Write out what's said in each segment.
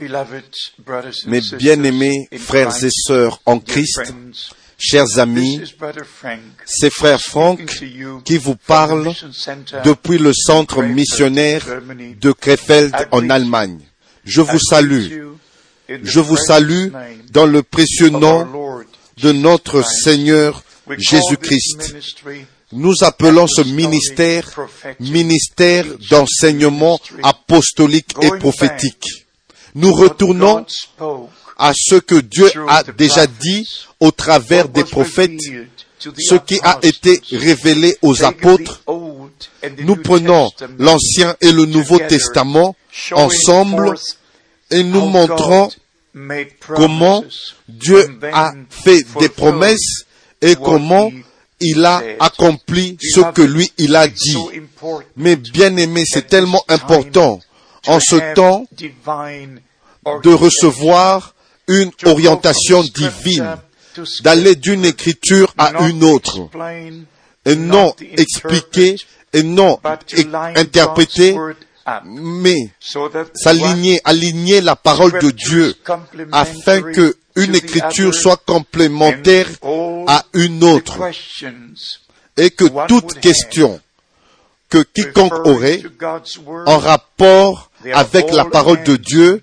Mes bien-aimés frères et sœurs en Christ, chers amis, c'est frère Franck qui vous parle depuis le centre missionnaire de Krefeld en Allemagne. Je vous salue. Je vous salue dans le précieux nom de notre Seigneur Jésus-Christ. Nous appelons ce ministère ministère d'enseignement apostolique et prophétique. Nous retournons à ce que Dieu a déjà dit au travers des prophètes, ce qui a été révélé aux apôtres. Nous prenons l'Ancien et le Nouveau Testament ensemble et nous montrons comment Dieu a fait des promesses et comment il a accompli ce que lui, il a dit. Mais bien aimé, c'est tellement important en ce temps de recevoir une orientation divine, d'aller d'une écriture à une autre, et non expliquer, et non interpréter, mais s'aligner, aligner la parole de Dieu afin que une écriture soit complémentaire à une autre. et que toute question que quiconque aurait en rapport avec la parole de Dieu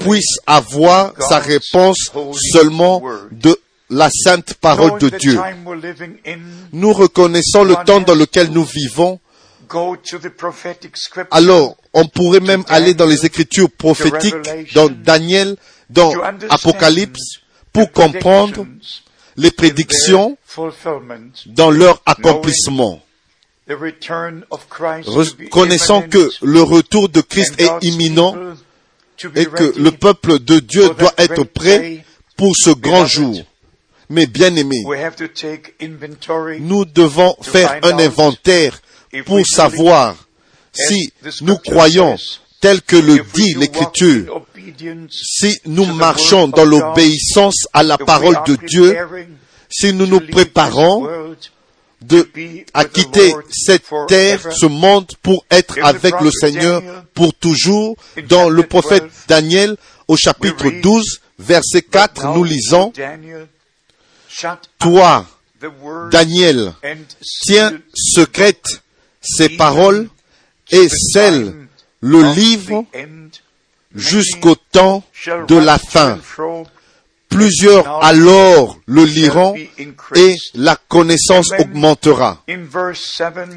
puisse avoir sa réponse seulement de la sainte parole de Dieu. Nous reconnaissons le temps dans lequel nous vivons. Alors, on pourrait même aller dans les écritures prophétiques, dans Daniel, dans Apocalypse, pour comprendre les prédictions dans leur accomplissement. Reconnaissant que le retour de Christ est imminent et que le peuple de Dieu doit être prêt pour ce grand jour. Mais bien aimés, nous devons faire un inventaire pour savoir si nous croyons tel que le dit l'Écriture, si nous marchons dans l'obéissance à la parole de Dieu, si nous nous préparons de, à quitter cette terre, ce monde, pour être avec le Seigneur pour toujours. Dans le prophète Daniel, au chapitre 12, verset 4, nous lisons, Toi, Daniel, tiens secrète ces paroles et scelle le livre jusqu'au temps de la fin. Plusieurs alors le liront et la connaissance augmentera.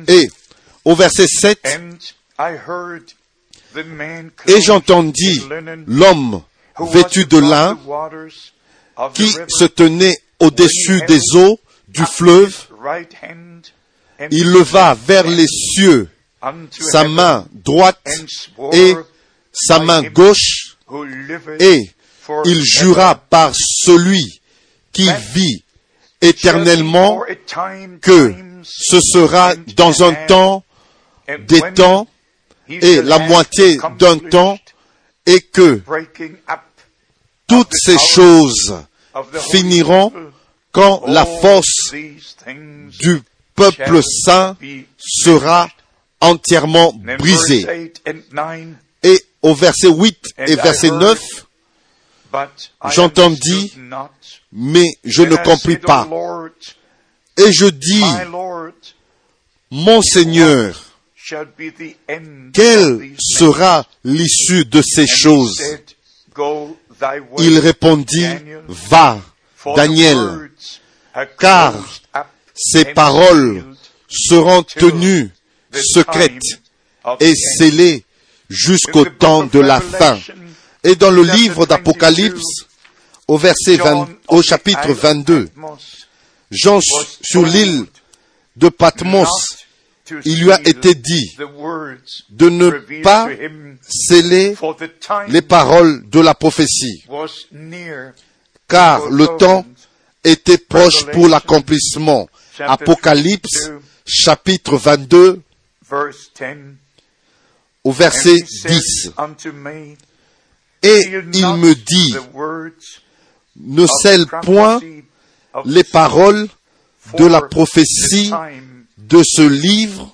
Et au verset 7, et j'entendis l'homme vêtu de lin qui se tenait au-dessus des eaux du fleuve. Il leva vers les cieux sa main droite et sa main gauche et il jura par celui qui vit éternellement que ce sera dans un temps, des temps et la moitié d'un temps et que toutes ces choses finiront quand la force du peuple saint sera entièrement brisée. Et au verset 8 et verset 9, j'entendis, mais je ne compris pas. Et je dis, mon Seigneur, quelle sera l'issue de ces choses? Il répondit, va, Daniel, car ces paroles seront tenues secrètes et scellées jusqu'au temps de la fin. Et dans le livre d'Apocalypse, au verset 20, au chapitre 22, Jean sur l'île de Patmos, il lui a été dit de ne pas sceller les paroles de la prophétie, car le temps était proche pour l'accomplissement. Apocalypse chapitre 22 au verset 10. Et il me dit, ne scelle point les paroles de la prophétie de ce livre,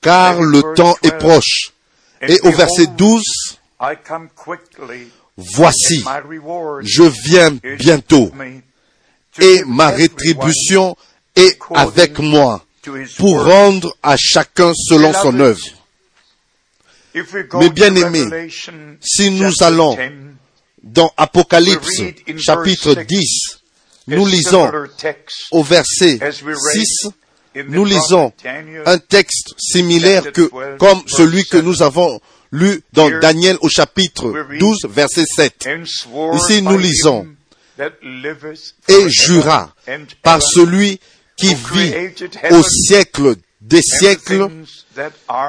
car le temps est proche. Et au verset 12, Voici, je viens bientôt et ma rétribution est avec moi pour rendre à chacun selon son œuvre. Mes bien-aimés, si nous allons dans Apocalypse chapitre 10, nous lisons au verset 6, nous lisons un texte similaire que, comme celui que nous avons lu dans Daniel au chapitre 12, verset 7. Ici, nous lisons, et jura par celui qui vit au siècle des siècles,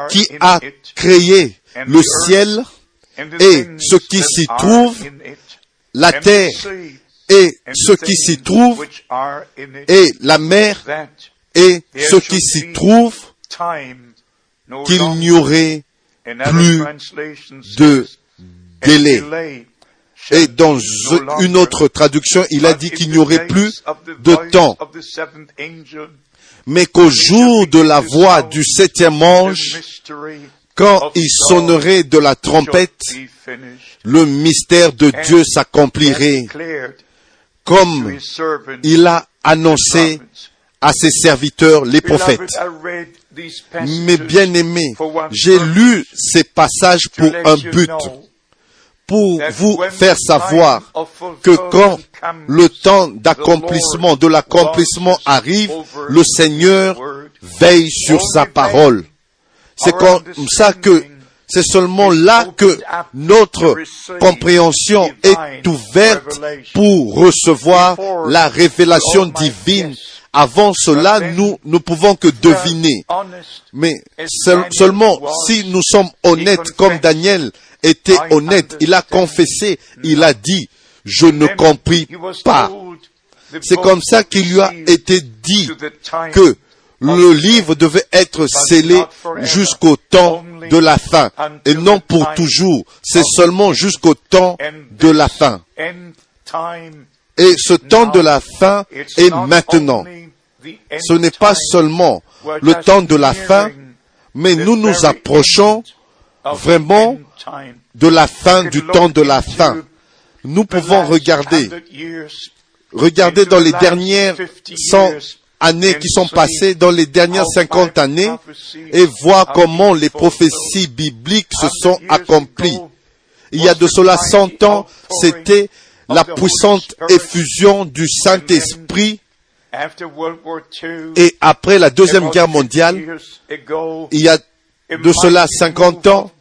qui a créé le ciel et ce qui s'y trouve, la terre et ce qui s'y trouve, et la mer et ce qui s'y trouve, qu'il n'y aurait plus de délai. Et dans une autre traduction, il a dit qu'il n'y aurait plus de temps, mais qu'au jour de la voix du septième ange, quand il sonnerait de la trompette, le mystère de Dieu s'accomplirait comme il a annoncé à ses serviteurs, les prophètes. Mes bien-aimés, j'ai lu ces passages pour un but, pour vous faire savoir que quand le temps d'accomplissement, de l'accomplissement arrive, le Seigneur veille sur sa parole. C'est comme ça que c'est seulement là que notre compréhension est ouverte pour recevoir la révélation divine. Avant cela, nous ne pouvons que deviner. Mais seulement si nous sommes honnêtes comme Daniel était honnête, il a confessé, il a dit, je ne compris pas. C'est comme ça qu'il lui a été dit que le livre devait être scellé jusqu'au temps de la fin et non pour toujours. C'est seulement jusqu'au temps de la fin. Et ce temps de la fin est maintenant. Ce n'est pas seulement le temps de la fin, mais nous nous approchons vraiment de la fin du temps de la fin. Nous pouvons regarder, regarder dans les dernières 100 années qui sont passées, dans les dernières 50 années, et voir comment les prophéties bibliques se sont accomplies. Il y a de cela 100 ans, c'était la puissante effusion du Saint-Esprit et après la Deuxième Guerre mondiale, il y a de cela 50 ans,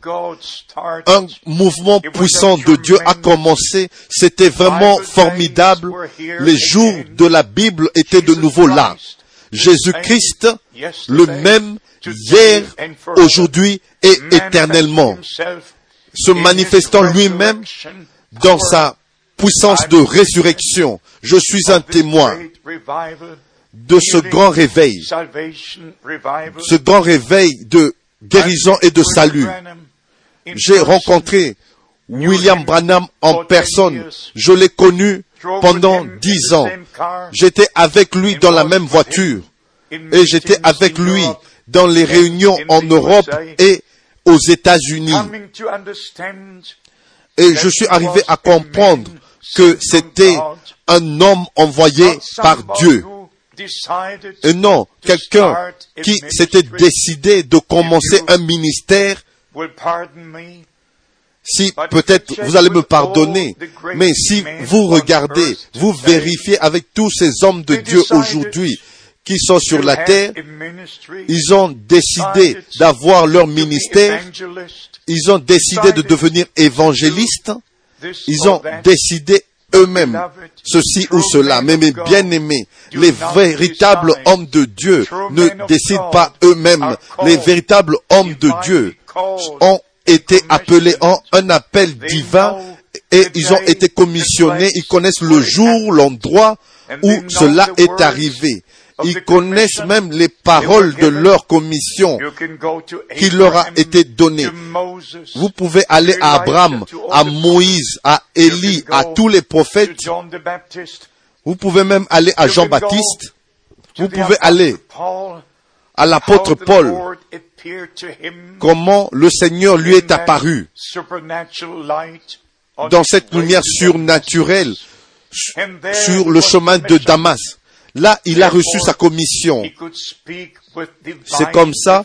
un mouvement puissant de Dieu a commencé. C'était vraiment formidable. Les jours de la Bible étaient de nouveau là. Jésus-Christ, le même hier, aujourd'hui et éternellement, se manifestant lui-même dans sa puissance de résurrection. Je suis un témoin de ce grand réveil, ce grand réveil de guérison et de salut. J'ai rencontré William Branham en personne. Je l'ai connu pendant dix ans. J'étais avec lui dans la même voiture et j'étais avec lui dans les réunions en Europe et aux États-Unis. Et je suis arrivé à comprendre que c'était un homme envoyé par Dieu. Et non, quelqu'un qui s'était décidé de commencer un ministère, si peut-être vous allez me pardonner, mais si vous regardez, vous vérifiez avec tous ces hommes de Dieu aujourd'hui qui sont sur la terre, ils ont décidé d'avoir leur ministère, ils ont décidé de devenir évangélistes, ils ont décidé eux-mêmes ceci ou cela. Mais mes bien-aimés, les véritables hommes de Dieu ne décident pas eux-mêmes. Les véritables hommes de Dieu ont été appelés en un appel divin et ils ont été commissionnés. Ils connaissent le jour, l'endroit où cela est arrivé. Ils connaissent même les paroles de leur commission qui leur a été donnée. Vous pouvez aller à Abraham, à Moïse, à Élie, à tous les prophètes. Vous pouvez même aller à Jean-Baptiste. Vous pouvez aller à l'apôtre Paul. comment le Seigneur lui est apparu dans cette lumière surnaturelle sur le chemin de Damas. Là, il a reçu sa commission. C'est comme ça,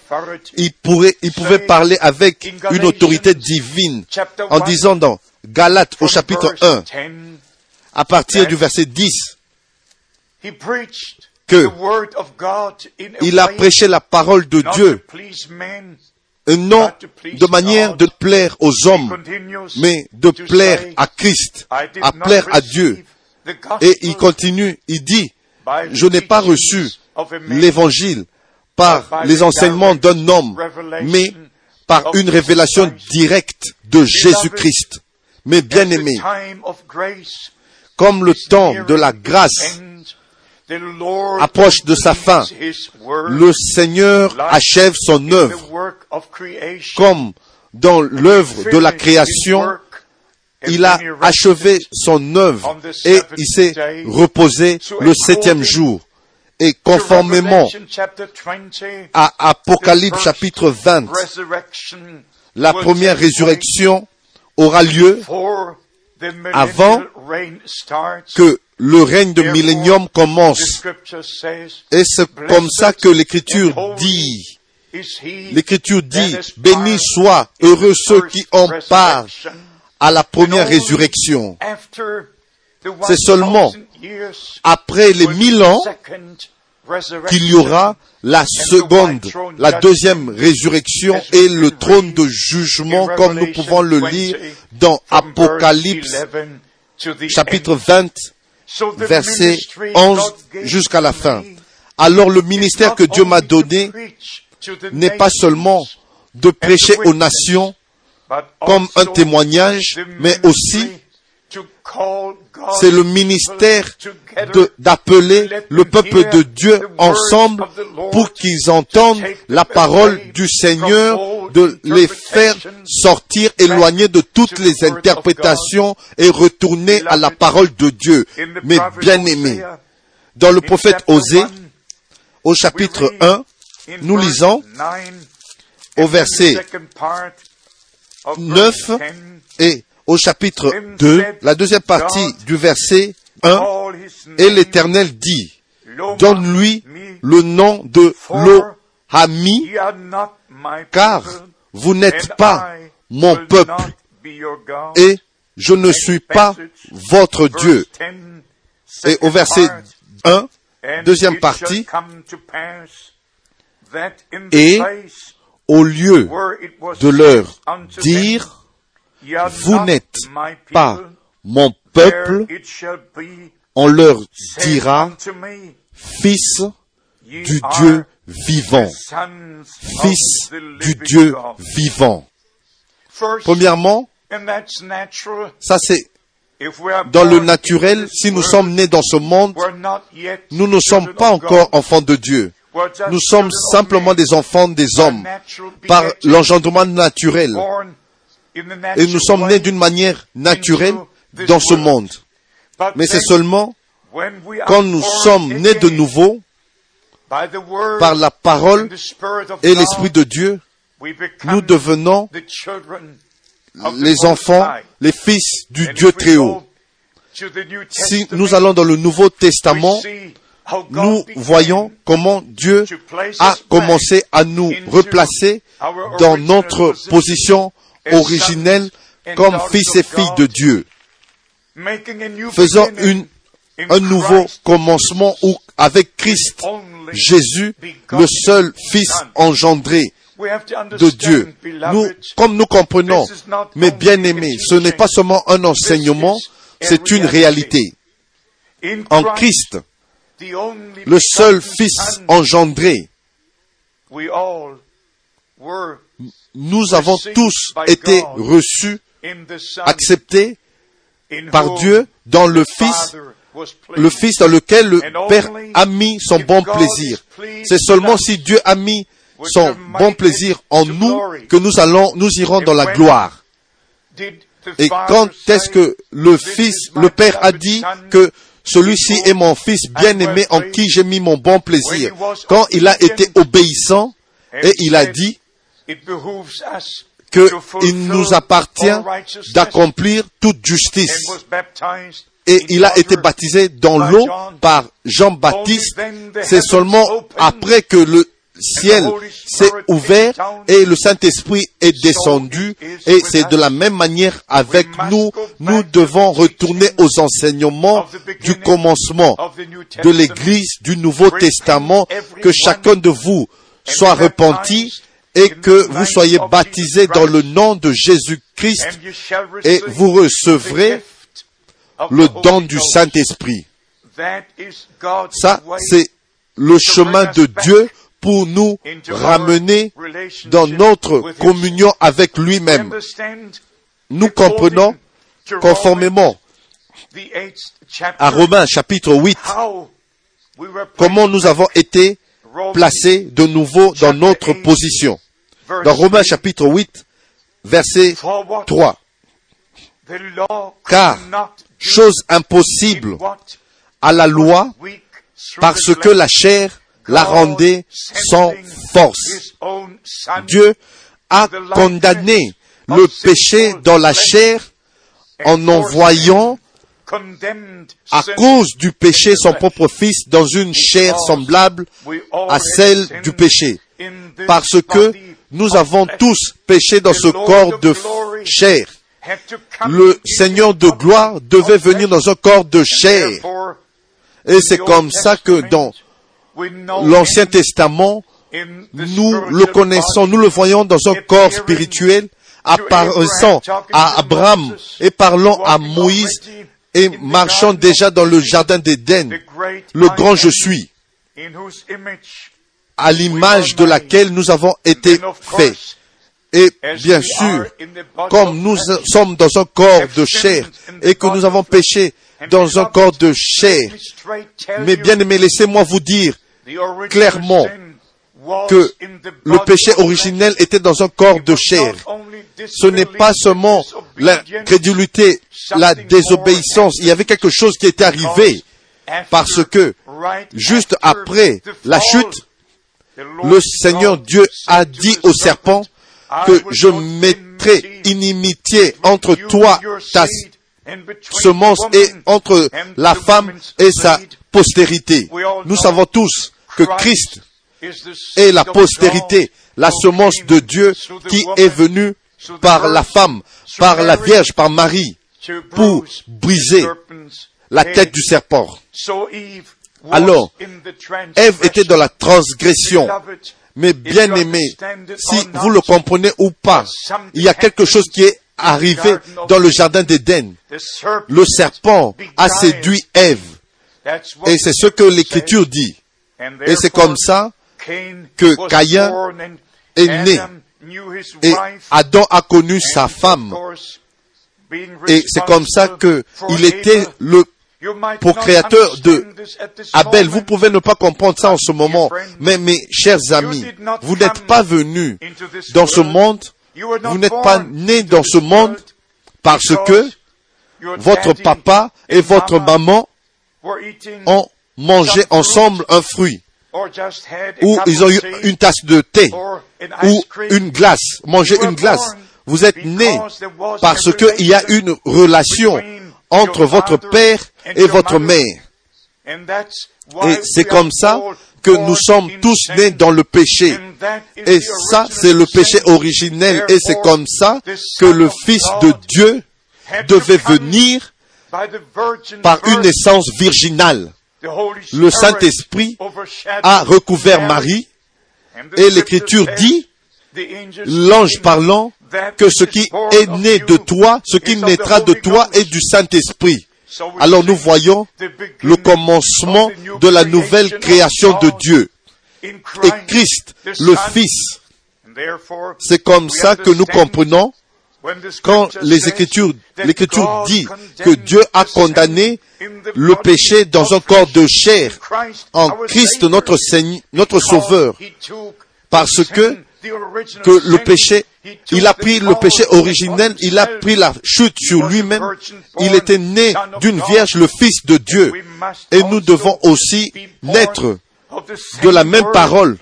il, pourrait, il pouvait parler avec une autorité divine en disant dans Galates au chapitre 1, à partir du verset 10, que il a prêché la parole de Dieu, non de manière de plaire aux hommes, mais de plaire à Christ, à plaire à Dieu. Et il continue, il dit, je n'ai pas reçu l'évangile par les enseignements d'un homme, mais par une révélation directe de Jésus-Christ. Mais bien aimé, comme le temps de la grâce approche de sa fin, le Seigneur achève son œuvre. Comme dans l'œuvre de la création, il a achevé son œuvre et il s'est reposé le septième jour. Et conformément à Apocalypse chapitre 20, la première résurrection aura lieu avant que le règne de millénium commence. Et c'est comme ça que l'Écriture dit. L'Écriture dit, béni soit, heureux ceux qui en parlent à la première résurrection. C'est seulement après les mille ans qu'il y aura la seconde, la deuxième résurrection et le trône de jugement comme nous pouvons le lire dans Apocalypse chapitre 20 verset 11 jusqu'à la fin. Alors le ministère que Dieu m'a donné n'est pas seulement de prêcher aux nations comme un témoignage, mais aussi c'est le ministère d'appeler le peuple de Dieu ensemble pour qu'ils entendent la parole du Seigneur, de les faire sortir, éloigner de toutes les interprétations et retourner à la parole de Dieu. Mais bien aimés, dans le prophète Osée, au chapitre 1, nous lisons au verset 9 et au chapitre 2, la deuxième partie du verset 1, et l'Éternel dit, donne-lui le nom de Lohami, car vous n'êtes pas mon peuple et je ne suis pas votre Dieu. Et au verset 1, deuxième partie, et au lieu de leur dire, vous n'êtes pas mon peuple, on leur dira, fils du Dieu vivant, fils du Dieu vivant. Premièrement, ça c'est dans le naturel, si nous sommes nés dans ce monde, nous ne sommes pas encore enfants de Dieu. Nous sommes simplement des enfants des hommes par l'engendrement naturel et nous sommes nés d'une manière naturelle dans ce monde. Mais c'est seulement quand nous sommes nés de nouveau par la parole et l'Esprit de Dieu, nous devenons les enfants, les fils du Dieu très haut. Si nous allons dans le Nouveau Testament, nous voyons comment Dieu a commencé à nous replacer dans notre position originel comme fils et filles de Dieu, faisant une, un nouveau commencement où, avec Christ, Jésus, le seul Fils engendré de Dieu. Nous, comme nous comprenons, mais bien aimés, ce n'est pas seulement un enseignement, c'est une réalité. En Christ, le seul Fils engendré, nous avons tous été reçus, acceptés par Dieu dans le Fils, le Fils dans lequel le Père a mis son bon plaisir. C'est seulement si Dieu a mis son bon plaisir en nous que nous allons, nous irons dans la gloire. Et quand est-ce que le Fils, le Père a dit que celui-ci est mon Fils bien-aimé en qui j'ai mis mon bon plaisir Quand il a été obéissant et il a dit, qu'il nous appartient d'accomplir toute justice. Et il a été baptisé dans l'eau par Jean-Baptiste. C'est seulement après que le ciel s'est ouvert et le Saint-Esprit est descendu et c'est de la même manière avec nous. Nous devons retourner aux enseignements du commencement de l'Église du Nouveau Testament, que chacun de vous soit repenti et que vous soyez baptisés dans le nom de Jésus-Christ et vous recevrez le don du Saint-Esprit. Ça, c'est le chemin de Dieu pour nous ramener dans notre communion avec lui-même. Nous comprenons conformément à Romains chapitre 8 comment nous avons été placés de nouveau dans notre position. Dans Romains chapitre 8, verset 3. Car chose impossible à la loi parce que la chair la rendait sans force. Dieu a condamné le péché dans la chair en envoyant à cause du péché son propre fils dans une chair semblable à celle du péché. Parce que nous avons tous péché dans ce corps de chair. Le Seigneur de gloire devait venir dans un corps de chair. Et c'est comme ça que dans l'Ancien Testament, nous le connaissons, nous le voyons dans un corps spirituel, apparaissant à Abraham et parlant à Moïse et marchant déjà dans le jardin d'Éden, le grand je suis, à l'image de laquelle nous avons été faits. Et bien sûr, comme nous sommes dans un corps de chair et que nous avons péché dans un corps de chair, mais bien aimé, laissez-moi vous dire clairement que le péché originel était dans un corps de chair. Ce n'est pas seulement l'incrédulité, la désobéissance. Il y avait quelque chose qui était arrivé parce que juste après la chute, le Seigneur Dieu a dit au serpent que je mettrai inimitié entre toi, ta semence et entre la femme et sa postérité. Nous savons tous que Christ est la postérité, la semence de Dieu qui est venue par la femme, par la Vierge, par Marie, pour briser la tête du serpent. Alors, Ève était dans la transgression. Mais bien aimé, si vous le comprenez ou pas, il y a quelque chose qui est arrivé dans le jardin d'Éden. Le serpent a séduit Ève. Et c'est ce que l'Écriture dit. Et c'est comme ça que Caïn est né. Et Adam a connu sa femme. Et c'est comme ça que il était le procréateur de Abel. Vous pouvez ne pas comprendre ça en ce moment, mais mes chers amis, vous n'êtes pas venus dans ce monde, vous n'êtes pas nés dans ce monde parce que votre papa et votre maman ont mangé ensemble un fruit, ou ils ont eu une tasse de thé, ou une glace, manger une glace. Vous êtes né parce qu'il y a une relation entre votre père et votre mère. Et c'est comme ça que nous sommes tous nés dans le péché. Et ça, c'est le péché originel. Et c'est comme ça que le Fils de Dieu devait venir par une naissance virginale le Saint-Esprit a recouvert Marie et l'Écriture dit, l'ange parlant, que ce qui est né de toi, ce qui naîtra de toi est du Saint-Esprit. Alors nous voyons le commencement de la nouvelle création de Dieu. Et Christ, le Fils. C'est comme ça que nous comprenons quand les Écritures, l'Écriture dit que Dieu a condamné le péché dans un corps de chair en Christ notre Seigneur, notre Sauveur, parce que que le péché, il a pris le péché originel, il a pris la chute sur lui-même. Il était né d'une vierge, le Fils de Dieu. Et nous devons aussi naître de la même parole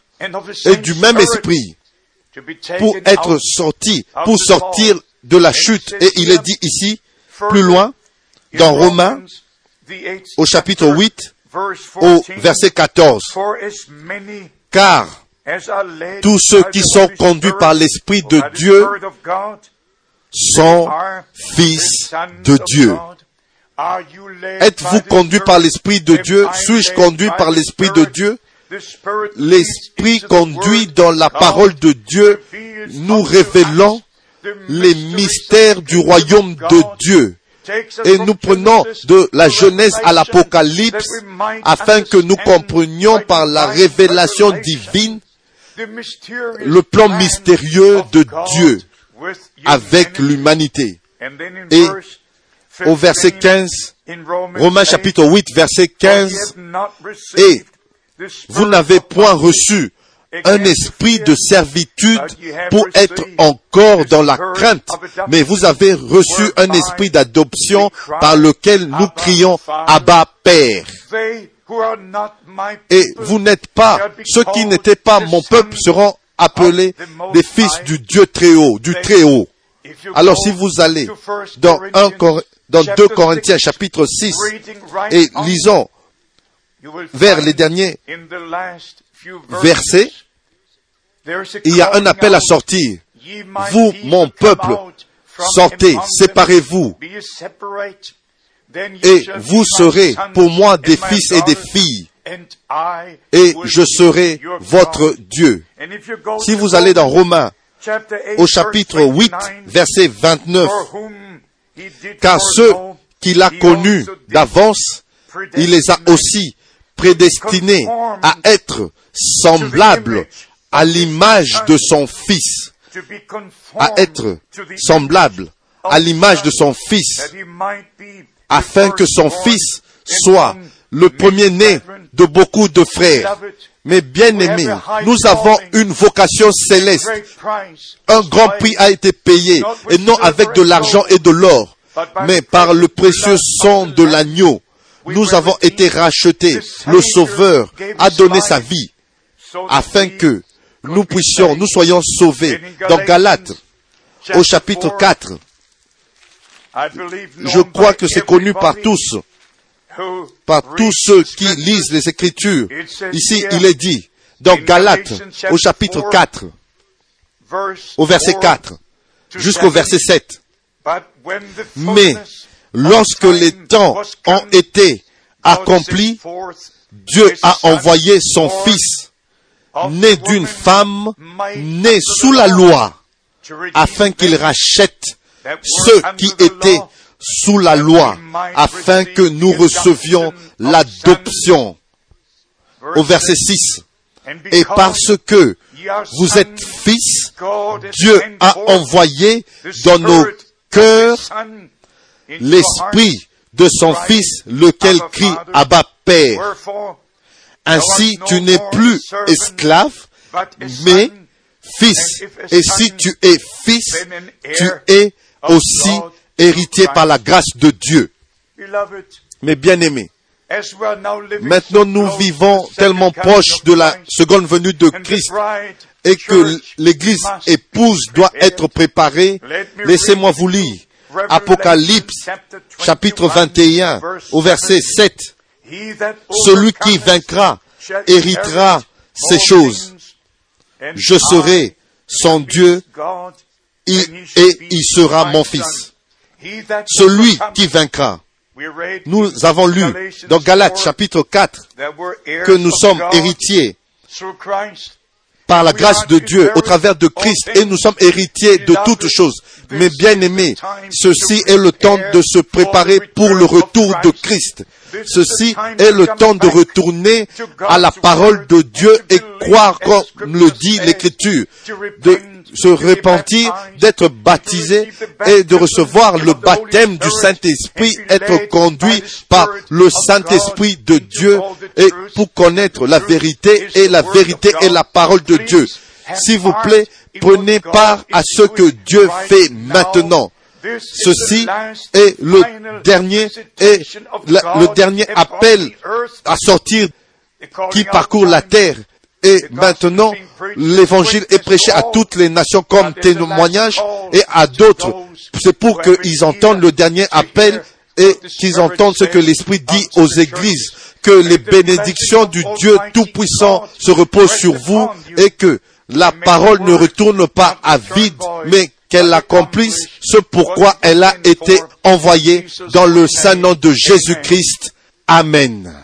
et du même esprit. pour être sorti, pour sortir de la chute. Et il est dit ici, plus loin, dans Romains, au chapitre 8, au verset 14. Car tous ceux qui sont conduits par l'Esprit de Dieu sont fils de Dieu. Êtes-vous conduit par l'Esprit de Dieu? Suis-je conduit par l'Esprit de Dieu? L'Esprit conduit dans la parole de Dieu, nous révélant les mystères du royaume de Dieu. Et nous prenons de la Genèse à l'Apocalypse afin que nous comprenions par la révélation divine le plan mystérieux de Dieu avec l'humanité. Et au verset 15, Romains chapitre 8, verset 15, et vous n'avez point reçu un esprit de servitude pour être encore dans la crainte, mais vous avez reçu un esprit d'adoption par lequel nous crions Abba Père. Et vous n'êtes pas, ceux qui n'étaient pas mon peuple seront appelés des fils du Dieu très haut, du très haut. Alors si vous allez dans, un, dans 2 Corinthiens chapitre 6 et lisons vers les derniers versets, il y a un appel à sortir. Vous, mon peuple, sortez, séparez-vous, et vous serez pour moi des fils et des filles, et je serai votre Dieu. Si vous allez dans Romains, au chapitre 8, verset 29, car ceux qu'il a connus d'avance, il les a aussi prédestinés à être semblables à l'image de son Fils, à être semblable à l'image de son Fils, afin que son Fils soit le premier-né de beaucoup de frères. Mais bien aimés, nous avons une vocation céleste. Un grand prix a été payé, et non avec de l'argent et de l'or, mais par le précieux sang de l'agneau. Nous avons été rachetés. Le Sauveur a donné sa vie afin que nous puissions, nous soyons sauvés. Dans Galates, au chapitre 4, je crois que c'est connu par tous, par tous ceux qui lisent les Écritures. Ici, il est dit, dans Galates, au chapitre 4, au verset 4, jusqu'au verset 7. Mais lorsque les temps ont été accomplis, Dieu a envoyé son Fils, né d'une femme, né sous la loi, afin qu'il rachète ceux qui étaient sous la loi, afin que nous recevions l'adoption. Au verset 6. Et parce que vous êtes fils, Dieu a envoyé dans nos cœurs l'esprit de son fils, lequel crie Abba Père. Ainsi, tu n'es plus esclave, mais fils. Et si tu es fils, tu es aussi héritier par la grâce de Dieu. Mais bien aimé, maintenant nous vivons tellement proche de la seconde venue de Christ et que l'Église épouse doit être préparée. Laissez-moi vous lire Apocalypse chapitre 21 au verset 7. Celui qui vaincra héritera ces choses. Je serai son Dieu et il sera mon fils. Celui qui vaincra. Nous avons lu dans Galates chapitre 4 que nous sommes héritiers par la grâce de Dieu au travers de Christ et nous sommes héritiers de toutes choses. Mais bien aimés, ceci est le temps de se préparer pour le retour de Christ. Ceci est le temps de retourner à la parole de Dieu et croire comme le dit l'Écriture, de se repentir, d'être baptisé et de recevoir le baptême du Saint-Esprit, être conduit par le Saint-Esprit de Dieu et pour connaître la vérité et la vérité est la parole de Dieu. S'il vous plaît, prenez part à ce que Dieu fait maintenant. Ceci est le dernier et le dernier appel à sortir qui parcourt la terre. Et maintenant, l'évangile est prêché à toutes les nations comme témoignage et à d'autres. C'est pour qu'ils entendent le dernier appel et qu'ils entendent ce que l'Esprit dit aux églises, que les bénédictions du Dieu Tout-Puissant se reposent sur vous et que la parole ne retourne pas à vide, mais qu'elle accomplisse ce pourquoi elle a été envoyée dans le saint nom de Jésus-Christ. Amen.